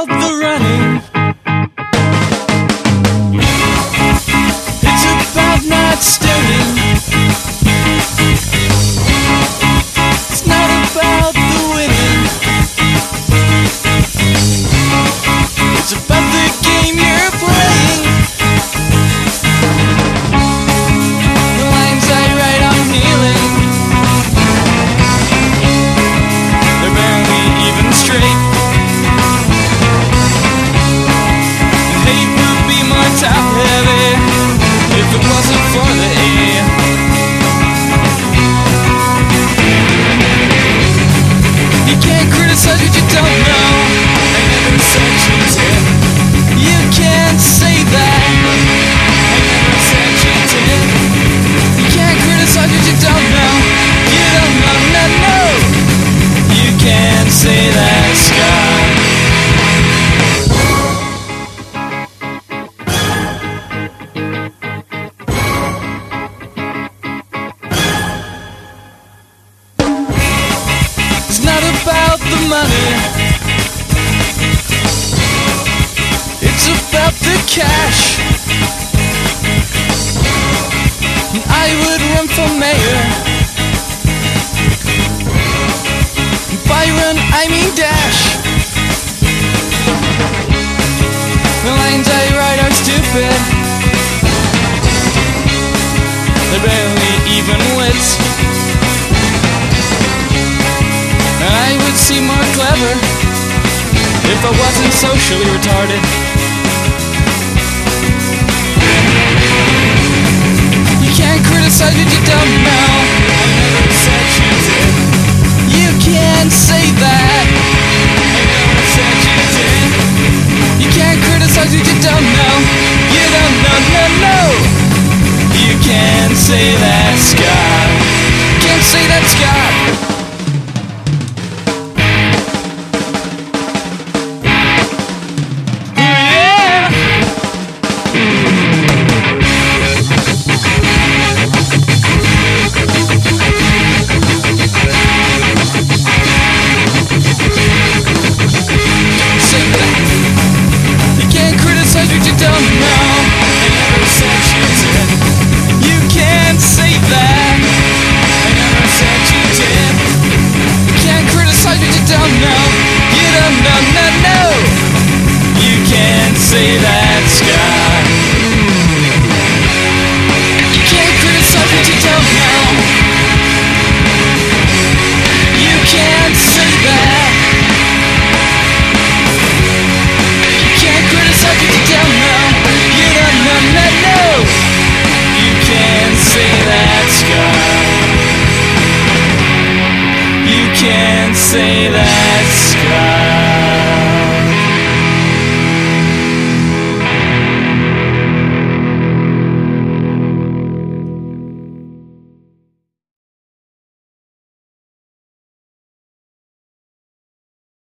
out the running. It's about not staring. It's not about the money. It's about the cash. And I would run for mayor. By run, I mean dash. Seem more clever if I wasn't socially retarded. You can't criticize what you don't know. I never said you did. You can't say that. I never said you did. You can't criticize what you don't know. You don't know, no, no. You can't say that, Yeah.